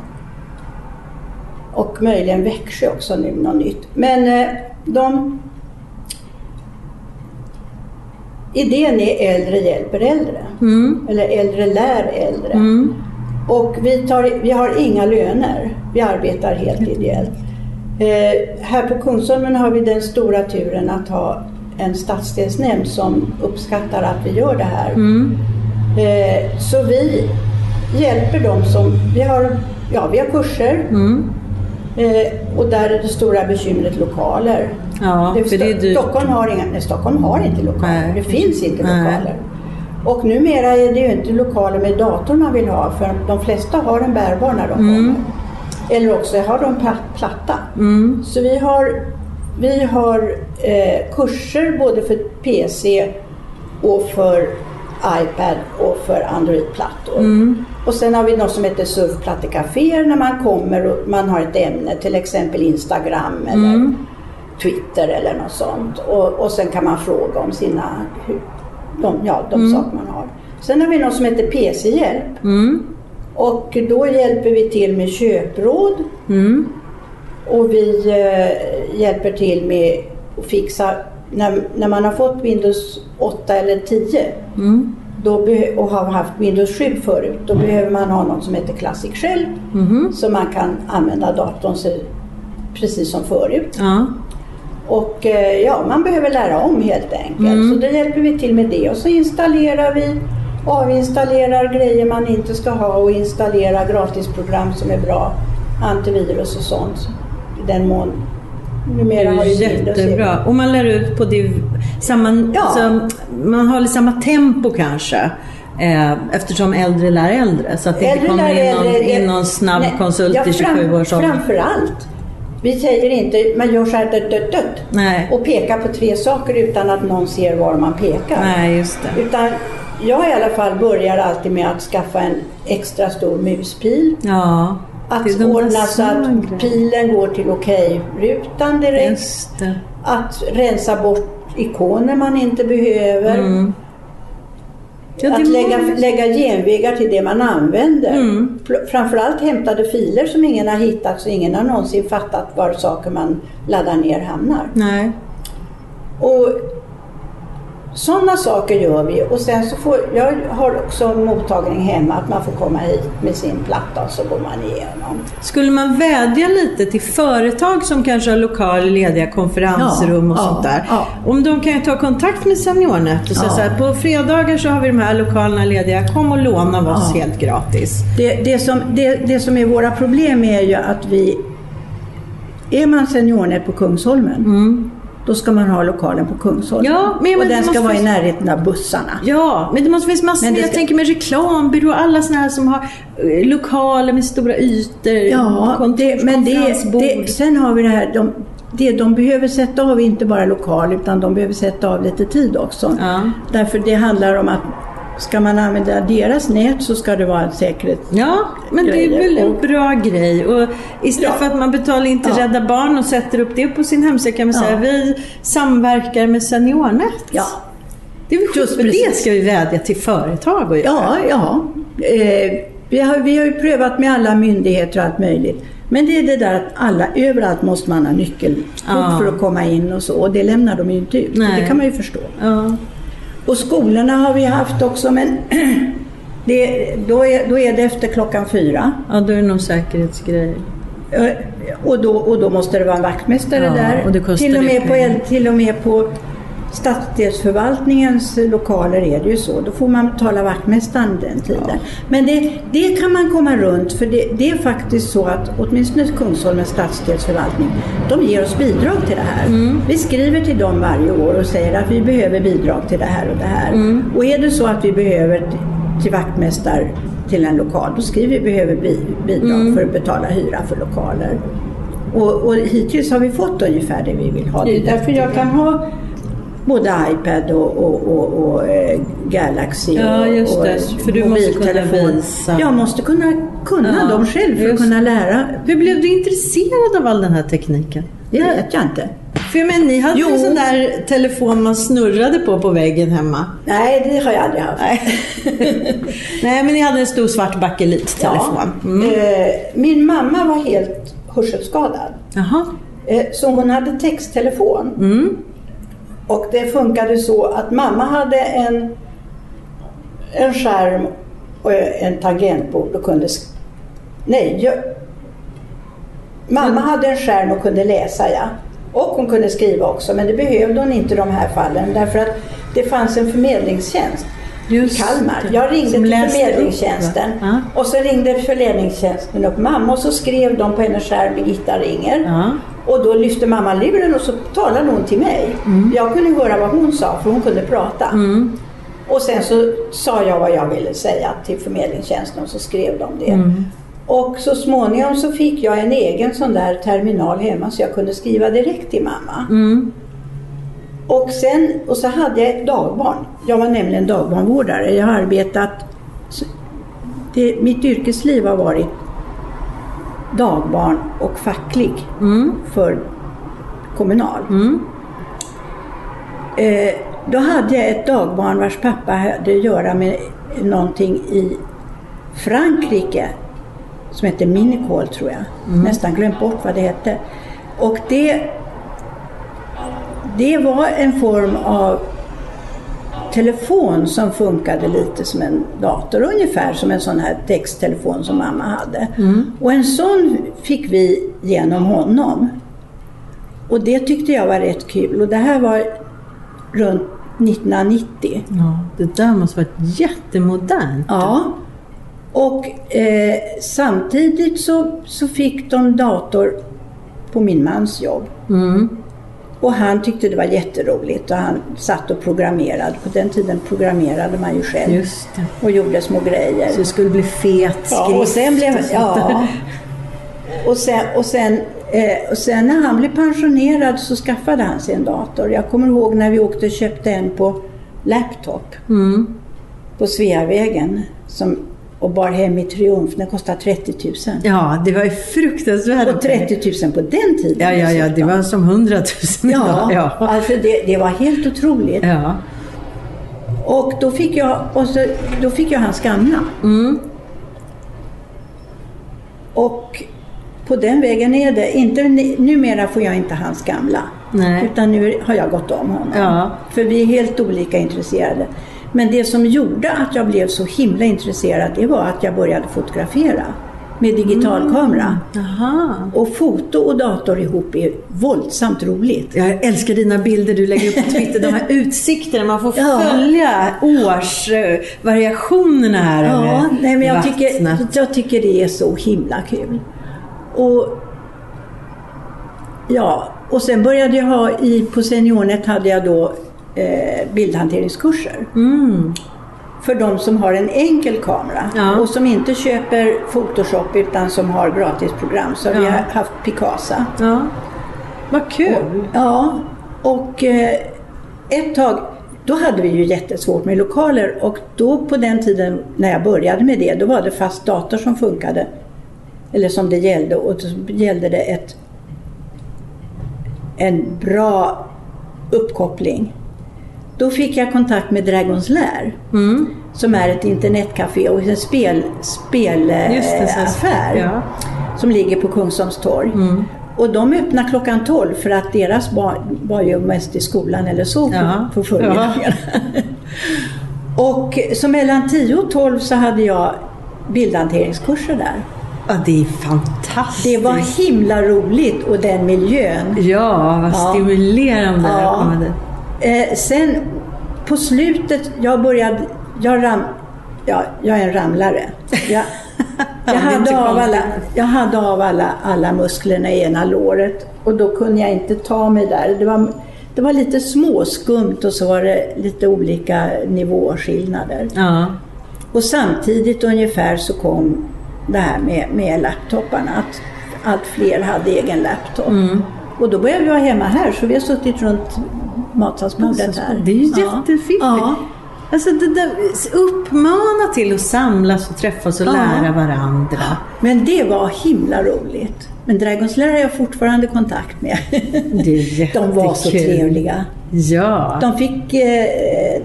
Och möjligen Växjö också nu, något nytt. Men eh, de... Idén är äldre hjälper äldre. Mm. Eller äldre lär äldre. Mm. Och vi, tar, vi har inga löner. Vi arbetar helt ideellt. Eh, här på Kungsholmen har vi den stora turen att ha en stadsdelsnämnd som uppskattar att vi gör det här. Mm. Eh, så vi hjälper dem som... Vi har, ja, vi har kurser. Mm. Eh, och där är det stora bekymret lokaler. Ja, Det- för det är dyrt. Stockholm, har inga, nej, Stockholm har inte lokaler. Nej. Det finns inte Nej. lokaler. Och numera är det ju inte lokaler med dator man vill ha för de flesta har en bärbar när de Mm. kommer. Eller också har de pla- platta. Mm. Så vi har, vi har eh, kurser både för PC och för iPad och för Android-plattor. Mm. Och sen har vi något som heter surfplattekaféer när man kommer och man har ett ämne, till exempel Instagram eller Mm. Twitter eller något sånt. Och, och sen kan man fråga om sina, de, ja, de Mm. saker man har. Sen har vi något som heter PC-hjälp. Mm. Och då hjälper vi till med köpråd Mm. och vi eh, hjälper till med att fixa, när, när man har fått Windows 8 eller 10 Mm. Då och har haft Windows 7 förut, då behöver man ha något som heter Classic Shell Mhm. så man kan använda datorn precis som förut. Ja. Och eh, ja, man behöver lära om helt enkelt. Mm. Så då hjälper vi till med det och så installerar vi, avinstallerar grejer man inte ska ha och installerar gratisprogram som är bra, antivirus och sånt. I den mån numera har är jättebra. Och man lär ut på samma, Ja. alltså, man har lite samma tempo kanske. Eh, eftersom äldre lär äldre. Så att det inte Äldre kommer lär in någon, äldre, in någon snabb Nej, konsult ja, i 27 års ålder. Framförallt. Vi säger inte, man gör så här dött, dött, dött. Nej. Och pekar på tre saker utan att någon ser var man pekar. Nej, just det. Utan jag i alla fall börjar alltid med att skaffa en extra stor muspil. Ja. Att ordna så att pilen går till okej-rutan direkt. Just det. Att rensa bort ikoner man inte behöver. Mm. Ja, att lägga, lägga genvägar till det man använder. Mm. Framförallt hämtade filer som ingen har hittat så ingen har någonsin fattat var saker man laddar ner hamnar. Nej. Och sådana saker gör vi och sen så får, jag har också mottagning hemma att man får komma hit med sin platta och så går man igenom. Skulle man vädja lite till företag som kanske har lokaler lediga, konferensrum och Ja, sånt ja, där. ja. Om de kan ju ta kontakt med SeniorNet och säga Ja. så här, på fredagar så har vi de här lokalerna lediga, kom och låna av oss helt gratis. Det, det, som, det, det som är våra problem är ju att vi är man seniornät på Kungsholmen, då ska man ha lokalen på Kungsholmen. Ja, men- och men den ska vara i närheten av bussarna. Ja, men det måste finnas massor. Men det Jag ska- tänker med reklambyrå, alla sådana här som har eh, lokaler med stora ytor. Ja, det, men det, det, sen har vi det här, de, det, de behöver sätta av inte bara lokal utan de behöver sätta av lite tid också. Ja. Därför det handlar om att ska man använda deras nät så ska det vara en säkerhet. Ja, men det är väl en Och- bra grej. Och istället Ja. för att man betalar in till Ja. Rädda Barn och sätter upp det på sin hemsida kan man Ja. säga vi samverkar med SeniorNet. Ja, Det är väl Just för det precis. ska vi vädja till företag att göra. ja. ja. Eh, vi, har, vi har ju prövat med alla myndigheter och allt möjligt. Men det är det där att alla, överallt måste man ha nyckelkort Ja. för att komma in och så. Och det lämnar de ju inte ut. Det kan man ju förstå. Ja. Och skolorna har vi haft också men [clears throat] det, då, är, då är det efter klockan fyra. ja, då är det någon säkerhetsgrej. Eh, Och då, och då måste det vara en vaktmästare Ja, där. och det kostar till, och med på, till och med på stadsdelsförvaltningens lokaler är det ju så. Då får man betala vaktmästaren den tiden. Men det, det kan man komma runt för det, det är faktiskt så att åtminstone Kungsholmens stadsdelsförvaltning, de ger oss bidrag till det här. Mm. Vi skriver till dem varje år och säger att vi behöver bidrag till det här och det här. Mm. Och är det så att vi behöver till vaktmästare till en lokal, då skriver vi behöver bi- bidrag Mm. för att betala hyra för lokaler. Och, och hittills har vi fått ungefär det vi vill ha. Det är därför jag kan ha både iPad och, och, och, och eh, Galaxy Ja, och, just och det. För du måste kunna visa. Jag måste kunna, kunna Ja, dem själv för att kunna lära. Hur blev du intresserad av all den här tekniken? Det vet jag inte. För jag menar, ni hade Jo. en sån där telefon man snurrade på på väggen hemma. Nej, det har jag aldrig haft. Nej. [laughs] Nej, men ni hade en stor svart bakelit-telefon. Mm. Eh, min mamma var helt hörselskadad. Jaha. Eh, Så hon hade texttelefon. Mm. Och det funkade så att mamma hade en, en skärm och en tangentbord och kunde... Nej, jag, mamma hade en skärm och kunde läsa ja. Och hon kunde skriva också, men det behövde hon inte i de här fallen därför att det fanns en förmedlingstjänst Just i Kalmar. Jag ringde till förmedlingstjänsten upp, va? och så ringde förmedlingstjänsten upp mamma och så skrev de på hennes skärm Birgitta ringer. Ja. Och då lyfte mamma luren och så talade hon till mig. Mm. Jag kunde höra vad hon sa för hon kunde prata. Och sen så sa jag vad jag ville säga till förmedlingstjänsten och så skrev de det. Mm. Och så småningom så fick jag en egen sån där terminal hemma så jag kunde skriva direkt till mamma. Mm. Och sen och så hade jag ett dagbarn. Jag var nämligen dagbarnvårdare. Jag har arbetat... Det, mitt yrkesliv har varit dagbarn och facklig för Kommunal. Eh, då hade jag ett dagbarn vars pappa hade att göra med någonting i Frankrike som hette Minicall tror jag. Nästan glömt bort vad det hette. Och det, det var en form av telefon som funkade lite som en dator, ungefär som en sån här texttelefon som mamma hade. Och en sån fick vi genom honom. Och det tyckte jag var rätt kul och det här var runt 1990. Ja, det där måste varit jättemodernt. Ja. Och eh, samtidigt så, så fick de dator på min mans jobb. Och han tyckte det var jätteroligt och han satt och programmerade. På den tiden programmerade man ju själv och gjorde små grejer. Så det skulle bli fet skrift. Ja, och sen blev och ja. Och sen, och, sen, eh, och sen när han blev pensionerad så skaffade han sig en dator. Jag kommer ihåg när vi åkte och köpte en på laptop Mm. på Sveavägen som, och bar hem i Triumf. Den kostade 30 000. Ja, det var ju fruktansvärt. Och 30 000 på den tiden Ja, ja, ja, det var som 100 000 Ja. Ja. alltså det, det var helt otroligt. ja. Och då fick jag, och så, då fick jag hans gamla. Mm. Och på den vägen är det. Inte, numera får jag inte hans gamla. Nej. Utan nu har jag gått om honom. Ja. För vi är helt olika intresserade. Men det som gjorde att jag blev så himla intresserad det var att jag började fotografera med digitalkamera. Jaha. Och foto och dator ihop är våldsamt roligt. Jag älskar dina bilder du lägger upp på Twitter. De här [laughs] utsikterna. Man får Ja. följa årsvariationerna här. Ja, nej, men jag tycker, jag tycker det är så himla kul. Och Ja, och sen började jag ha i, på Seniornet hade jag då eh, bildhanteringskurser. För de som har en enkel kamera Ja. och som inte köper Photoshop utan som har gratisprogram. Så vi Ja. har haft Picasa. Ja. Vad kul! Ja, och eh, ett tag då hade vi ju jättesvårt med lokaler och då på den tiden när jag började med det, då var det fast dator som funkade. Eller som det gällde och då gällde det ett, en bra uppkoppling. Då fick jag kontakt med Dragons Lair som är ett internetcafé och en spel, spelaffär ja. som ligger på Kungsholms torg. Och de öppnar klockan 12 för att deras barn var ju mest i skolan eller så Ja. på förmiddagen. [laughs] och så mellan 10 och 12 så hade jag bildhanteringskurser där. Ja, det är fantastiskt. Det var himla roligt och den miljön. Ja, vad Ja. stimulerande att Ja. Eh, sen på slutet, jag började, jag ram, ja, jag är en ramlare. Jag, [laughs] Ja, jag, hade av alla, jag hade av alla, alla musklerna i ena låret och då kunde jag inte ta mig där. Det var, det var lite småskumt och så var det lite olika nivåskillnader. Ja. Och samtidigt ungefär så kom det här med, med laptoparna, att allt fler hade egen laptop. Mm. Och då började vi vara hemma här, så vi har suttit runt matsalsbordet här. Det är ju Ja. jättefiffigt. Ja. Alltså det där, uppmana till att samlas och träffas och Ja. lära varandra. Men det var himla roligt. Men Dragons Lair har jag fortfarande kontakt med. Det är jättekul. [laughs] De var så trevliga. Ja. De fick, eh,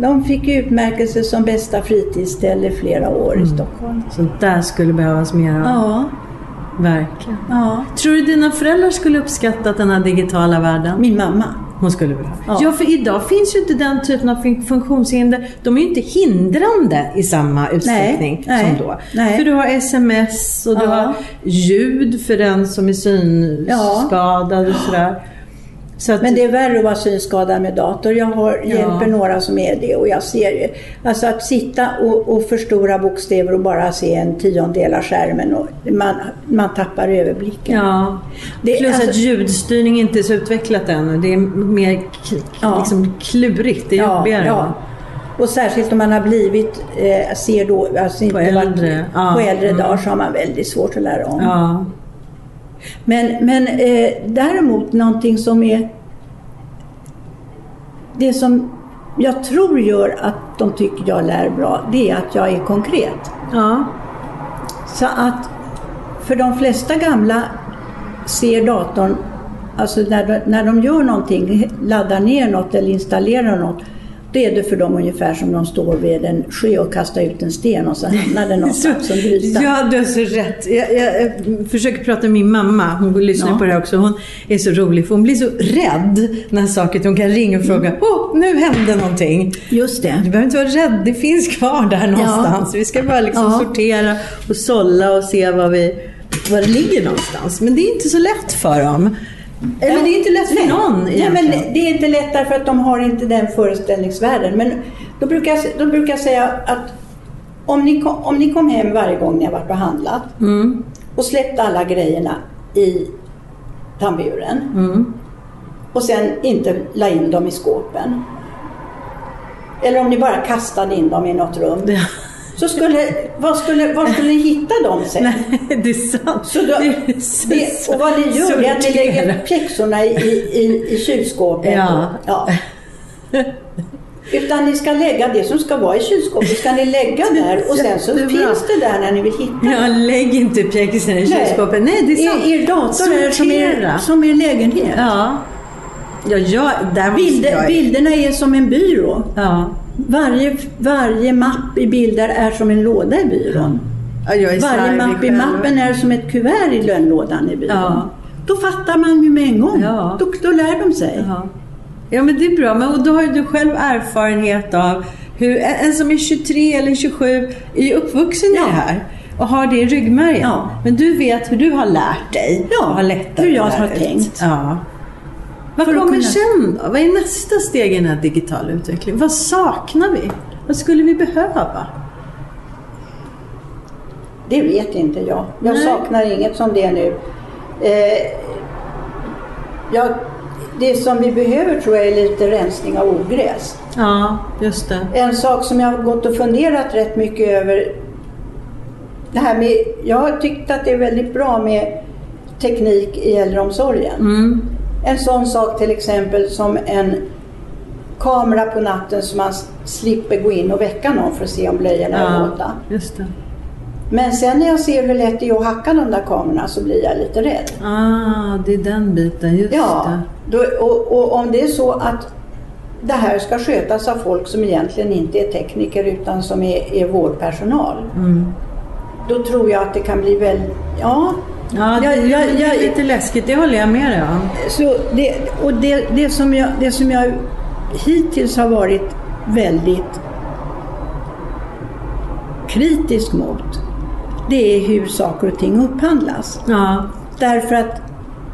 de fick utmärkelse som bästa fritidsställe flera år Mm. i Stockholm. Sånt där skulle behövas mer av. Ja, Verkligen. ja. Tror du dina föräldrar skulle uppskatta den här digitala världen? Min mamma. Hon skulle vilja. Ja. Ja. för idag finns ju inte den typen av fun- funktionshinder. De är ju inte hindrande i samma utsträckning nej, som då. nej. För du har sms och du Ja. har ljud för den som är synskadad och sådär. Att, Men det är värre att vara synskadad med dator. Jag har, Ja. hjälper några som är det och jag ser. Alltså att sitta och, och förstora bokstäver och bara se en tiondel av skärmen. Och man, man tappar överblicken. Ja. Det- Plus alltså- att ljudstyrning inte är så utvecklat ännu. Det är mer Ja. liksom klurigt. Det är jobbigare. va? Och särskilt om man har blivit, eh, ser då, alltså inte På varit- äldre, ja. på äldre Mm. dagar så har man väldigt svårt att lära om. Men, men eh, däremot någonting som är det som jag tror gör att de tycker jag lär bra, det är att jag är konkret. ja. Så att för de flesta gamla ser datorn, alltså när de, när de gör någonting, laddar ner något eller installerar något, då är det för dem ungefär som de står vid en sjö och kastar ut en sten och så hamnar det någonstans [laughs] som gryta. Ja, du har så rätt. Jag, jag, jag försöker prata med min mamma. Hon lyssnar Ja. på det här också. Hon är så rolig för hon blir så rädd när saker hon kan ringa och fråga. Åh, nu hände någonting. Just det. Du behöver inte vara rädd. Det finns kvar där någonstans. Vi ska bara liksom Ja. sortera och sålla och se var, vi, var det ligger någonstans. Men det är inte så lätt för dem. Eller det är inte lätt för Nej. någon Nej, men det är inte lätt därför att de har inte den föreställningsvärlden. Men då brukar jag, då brukar jag säga att om ni, kom, om ni kom hem varje gång ni har varit och handlat Mm. och släppte alla grejerna i tamburen Mm. och sen inte la in dem i skåpen. Eller om ni bara kastade in dem i något rum. Ja. Så skulle, var, skulle, var skulle ni hitta dem sen? Nej, det är sant. Så då, Det och vad ni gör är att ni lägger pjäxorna i, i, i kylskåpet. Ja. ja. Utan ni ska lägga det som ska vara i kylskåpet, ska ni lägga där och sen så Jättebra. finns det där när ni vill hitta Ja, det. lägg inte pjäxorna i kylskåpet. Nej, det är sant. Er, er dator är som er, som er lägenhet. Ja. Ja, ja där Bilder, jag... bilderna är som en byrå. Ja. Varje, varje mapp i bilder är som en låda i byrån. ja, Varje mapp i mappen är som ett kuvert i lönlådan i byrån. Ja. Då fattar man ju med en gång. Ja. Då, då lär de sig. Ja. ja, men det är bra. Men och då har ju du själv erfarenhet av hur en som är 23 eller 27 är uppvuxen Ja. i det här och har det i ryggmärgen. Ja. Men du vet hur du har lärt dig Ja, har hur jag har tänkt. Ja. Vad kommer kunna- sen då? Vad är nästa steg i den här digitala utvecklingen? Vad saknar vi? Vad skulle vi behöva? Det vet inte jag. Jag Nej. saknar inget som det är nu. Eh, ja, det som vi behöver tror jag är lite rensning av ogräs. Ja, just det. En sak som jag har gått och funderat rätt mycket över. Det här med, jag har tyckt att det är väldigt bra med teknik i äldreomsorgen. Mm. En sån sak till exempel som en kamera på natten så man slipper gå in och väcka någon för att se om blöjorna är våta. det. Men sen när jag ser hur lätt det är att hacka de där kamerorna så blir jag lite rädd. Ah, det är den biten. Just Ja, då, och, och om det är så att det här ska skötas av folk som egentligen inte är tekniker utan som är, är vårdpersonal. Mm. Då tror jag att det kan bli väldigt, ja. Ja, Jag- jag- jag- lite läskigt. Det håller jag med dig om. Så det, och det, det, som jag, det som jag hittills har varit väldigt kritisk mot, det är hur saker och ting upphandlas. Ja. Därför att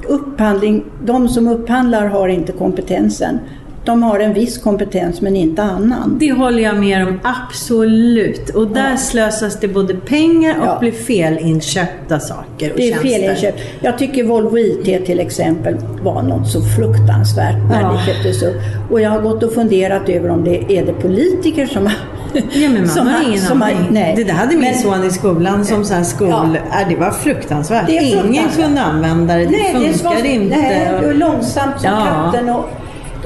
upphandling, de som upphandlar har inte kompetensen. De har en viss kompetens men inte annan. Det håller jag med om, absolut. Och där Ja. slösas det både pengar och Ja. blir felinköpta saker och Det är tjänster. felinköp. Jag tycker Volvo IT till exempel var något så fruktansvärt när Ja. det köptes upp. Och jag har gått och funderat över om det är det politiker som har... Ja, men man som har ingen som aning. nej. Det där hade min Men- son i skolan som så här skol... Ja. Äh, det var fruktansvärt. Det är Ingen fruktansvärt. kunde använda det. Det Nej, det funkade var, inte. Nej, det var långsamt som katten. Och,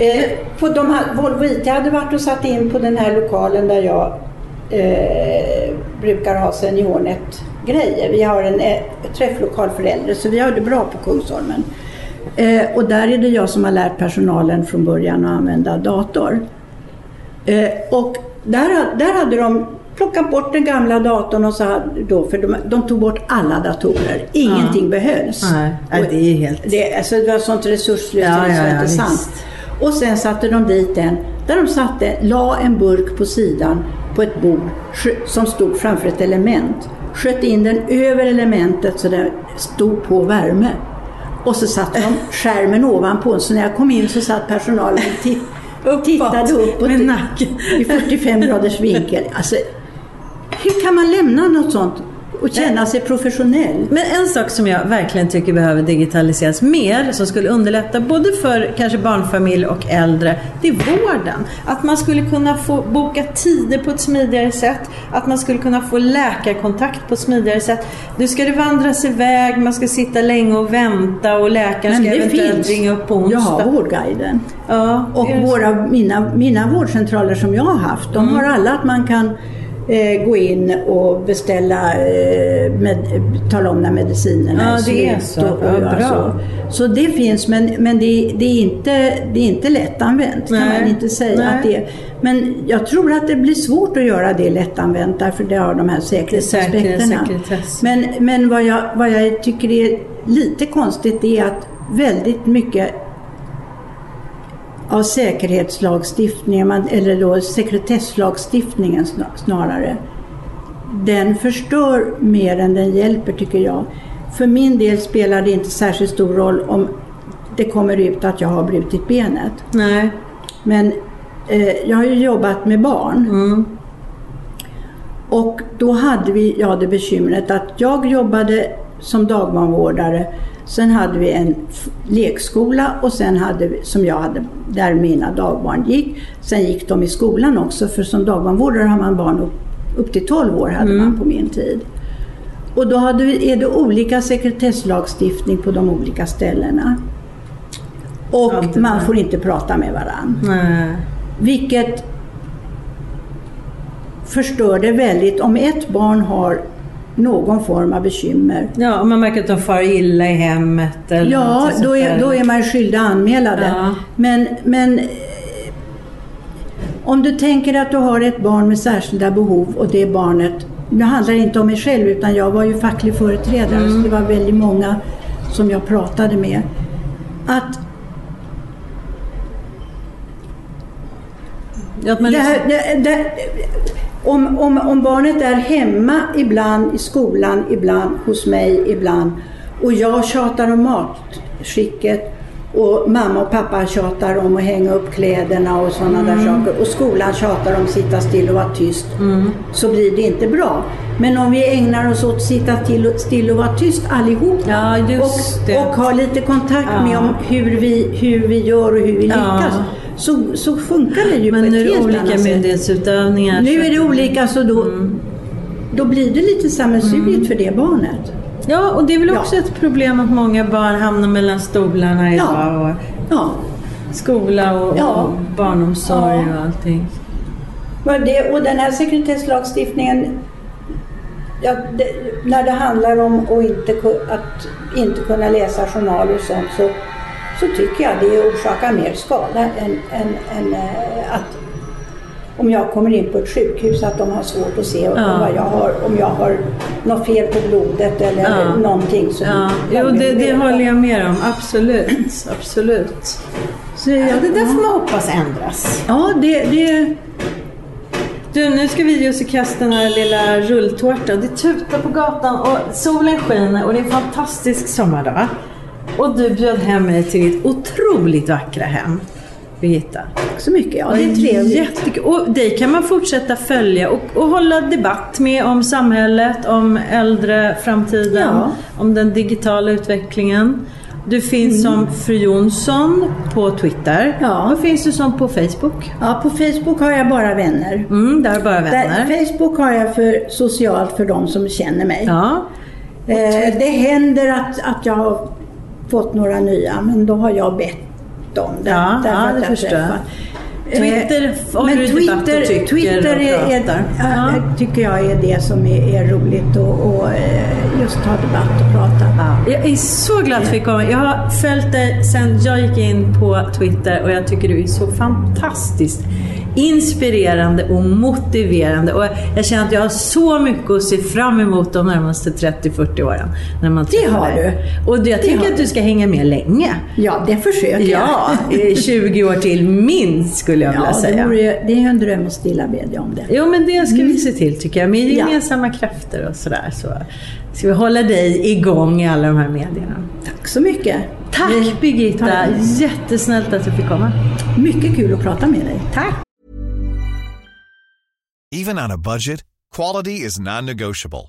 eh, på de här, Volvo IT hade varit och satt in på den här lokalen där jag eh, brukar ha SeniorNet-grejer. Vi har en eh, träfflokal för äldre så vi har det bra på Kungsholmen. Eh, och där är det jag som har lärt personalen från början att använda dator. Eh, och där, där hade de plockat bort den gamla datorn och så hade, då, för de, de tog bort alla datorer. Ingenting behölls. Nej, nej, Och det är helt... det, alltså det var sånt resursslöseri Ja, så ja, det ja, inte sant. Och sen satte de dit en, där de satte, la en burk på sidan på ett bord som stod framför ett element. Sköt in den över elementet så den stod på värme. Och så satte de skärmen ovanpå. Så när jag kom in så satt personalen och titt, [laughs] tittade uppåt i 45 graders vinkel. Alltså, hur kan man lämna något sånt och känna sig professionell? Men en sak som jag verkligen tycker behöver digitaliseras mer, som skulle underlätta både för kanske barnfamilj och äldre, det är vården. Att man skulle kunna få boka tider på ett smidigare sätt, att man skulle kunna få läkarkontakt på ett smidigare sätt. Nu ska det vandras iväg, man ska sitta länge och vänta och läkaren ska eventuellt ringa upp på onsdag. Jag har Vårdguiden. Ja, Och våra, mina, mina vårdcentraler som jag har haft, de Mm. har alla att man kan eh, gå in och beställa, eh, med, tala om när medicinerna Ja, är slut. så. Och, och Ja, göra bra. så. så det finns, men, men det, det, är inte, det är inte lättanvänt kan Nej. man inte säga Nej. att det. Men jag tror att det blir svårt att göra det lättanvänt därför det har de här säkerhetsaspekterna. Men, men vad, jag, vad jag tycker är lite konstigt är att väldigt mycket av säkerhetslagstiftningen, eller då sekretesslagstiftningen sna- snarare, den förstör mer än den hjälper tycker jag. För min del spelar det inte särskilt stor roll om det kommer ut att jag har brutit benet. Nej. Men eh, jag har ju jobbat med barn. Mm. Och då hade vi, ja det bekymret att jag jobbade som dagbarnvårdare. Sen hade vi en lekskola och sen hade vi, som jag hade, där mina dagbarn gick. Sen gick de i skolan också för som dagbarnvårdare har man barn upp, upp till 12 år hade man på min tid. Och då hade vi, är det olika sekretesslagstiftning på de olika ställena. Och det man får inte prata med varandra. Nej. Vilket förstör det väldigt. Om ett barn har någon form av bekymmer, Ja, om man märker att de far illa i hemmet eller ja då är, då är man skyldig att anmäla det. Ja. Men, men eh, om du tänker att du har ett barn med särskilda behov och det barnet, nu handlar det inte om mig själv utan jag var ju facklig företrädare Mm. så det var väldigt många som jag pratade med. Att Ja, Det liksom- här, det, det, om, om, om barnet är hemma ibland, i skolan ibland, hos mig ibland och jag tjatar om matskicket och mamma och pappa tjatar om att hänga upp kläderna och sådana där saker och skolan tjatar om att sitta still och vara tyst så blir det inte bra. Men om vi ägnar oss åt att sitta till, still och vara tyst allihop Ja, och, det. och ha lite kontakt Ja. med om hur vi, hur vi gör och hur vi Ja. Så, så funkar det ju Men på nu ett är det helt olika annat sätt. myndighetsutövningar. Nu är det att- olika, så då, Mm. då blir det lite sammelsuriet för det barnet. Ja, och det är väl Ja. också ett problem att många barn hamnar mellan stolarna idag. Ja. Och Ja. skola och, Ja. och barnomsorg Ja. och allting. Men det, och den här sekretesslagstiftningen, ja, det, när det handlar om att inte, att inte kunna läsa journaler och sånt så, så tycker jag det orsakar mer skada än, än, än eh, att om jag kommer in på ett sjukhus att de har svårt att se Ja. om, vad jag har, om jag har något fel på blodet eller Ja. någonting. Som Ja, jo, det, det håller jag med om. Absolut. Absolut. Så ja, det där får man hoppas ändras. Ja, det, det, Du, nu ska vi ge oss i kast den här lilla rulltårtan. Det tutar på gatan och solen skiner och det är en fantastisk sommardag. Och du bjöd hem mig till ditt otroligt vackra hem, Birgitta. tack så mycket. Ja, det är trevligt. Jättekul. Och dig kan man fortsätta följa och, och hålla debatt med om samhället, om äldre framtiden, Ja. om den digitala utvecklingen. Du finns som Fru Jonsson på Twitter. Mm. Ja. Vad finns du som på Facebook? Ja, på Facebook har jag bara vänner. Mm, där är bara vänner. Där, Facebook har jag för socialt för de som känner mig. Ja. Eh, det händer att, att jag fått några nya, men då har jag bett om det. Ja, därför ja, att det jag förstår träffar. Twitter men du debatt och Twitter, tycker Twitter och är, är, ja, Ja. tycker jag är det som är, är roligt och, och eh, just ha debatt och prata. Jag är så glad att du fick komma. Jag har följt dig sedan jag gick in på Twitter och jag tycker du är så fantastiskt inspirerande och motiverande. Och jag känner att jag har så mycket att se fram emot de närmaste 30-40 åren. När man träffar har dig. Och jag tycker har att du ska hänga med länge. Ja, det försöker Ja, jag. i 20 år till minst skulle jag vilja Ja, det, säga. vore, ju- det är ju en dröm att stilla bedja om det. Jo, men det ska vi se till tycker jag. Med Ja. gemensamma krafter och sådär så ska vi hålla dig igång i alla de här medierna. Tack så mycket. Tack Vi- Birgitta! Tack. Jättesnällt att du fick komma. Mycket kul att prata med dig. Tack! Even on a budget, quality is non-negotiable.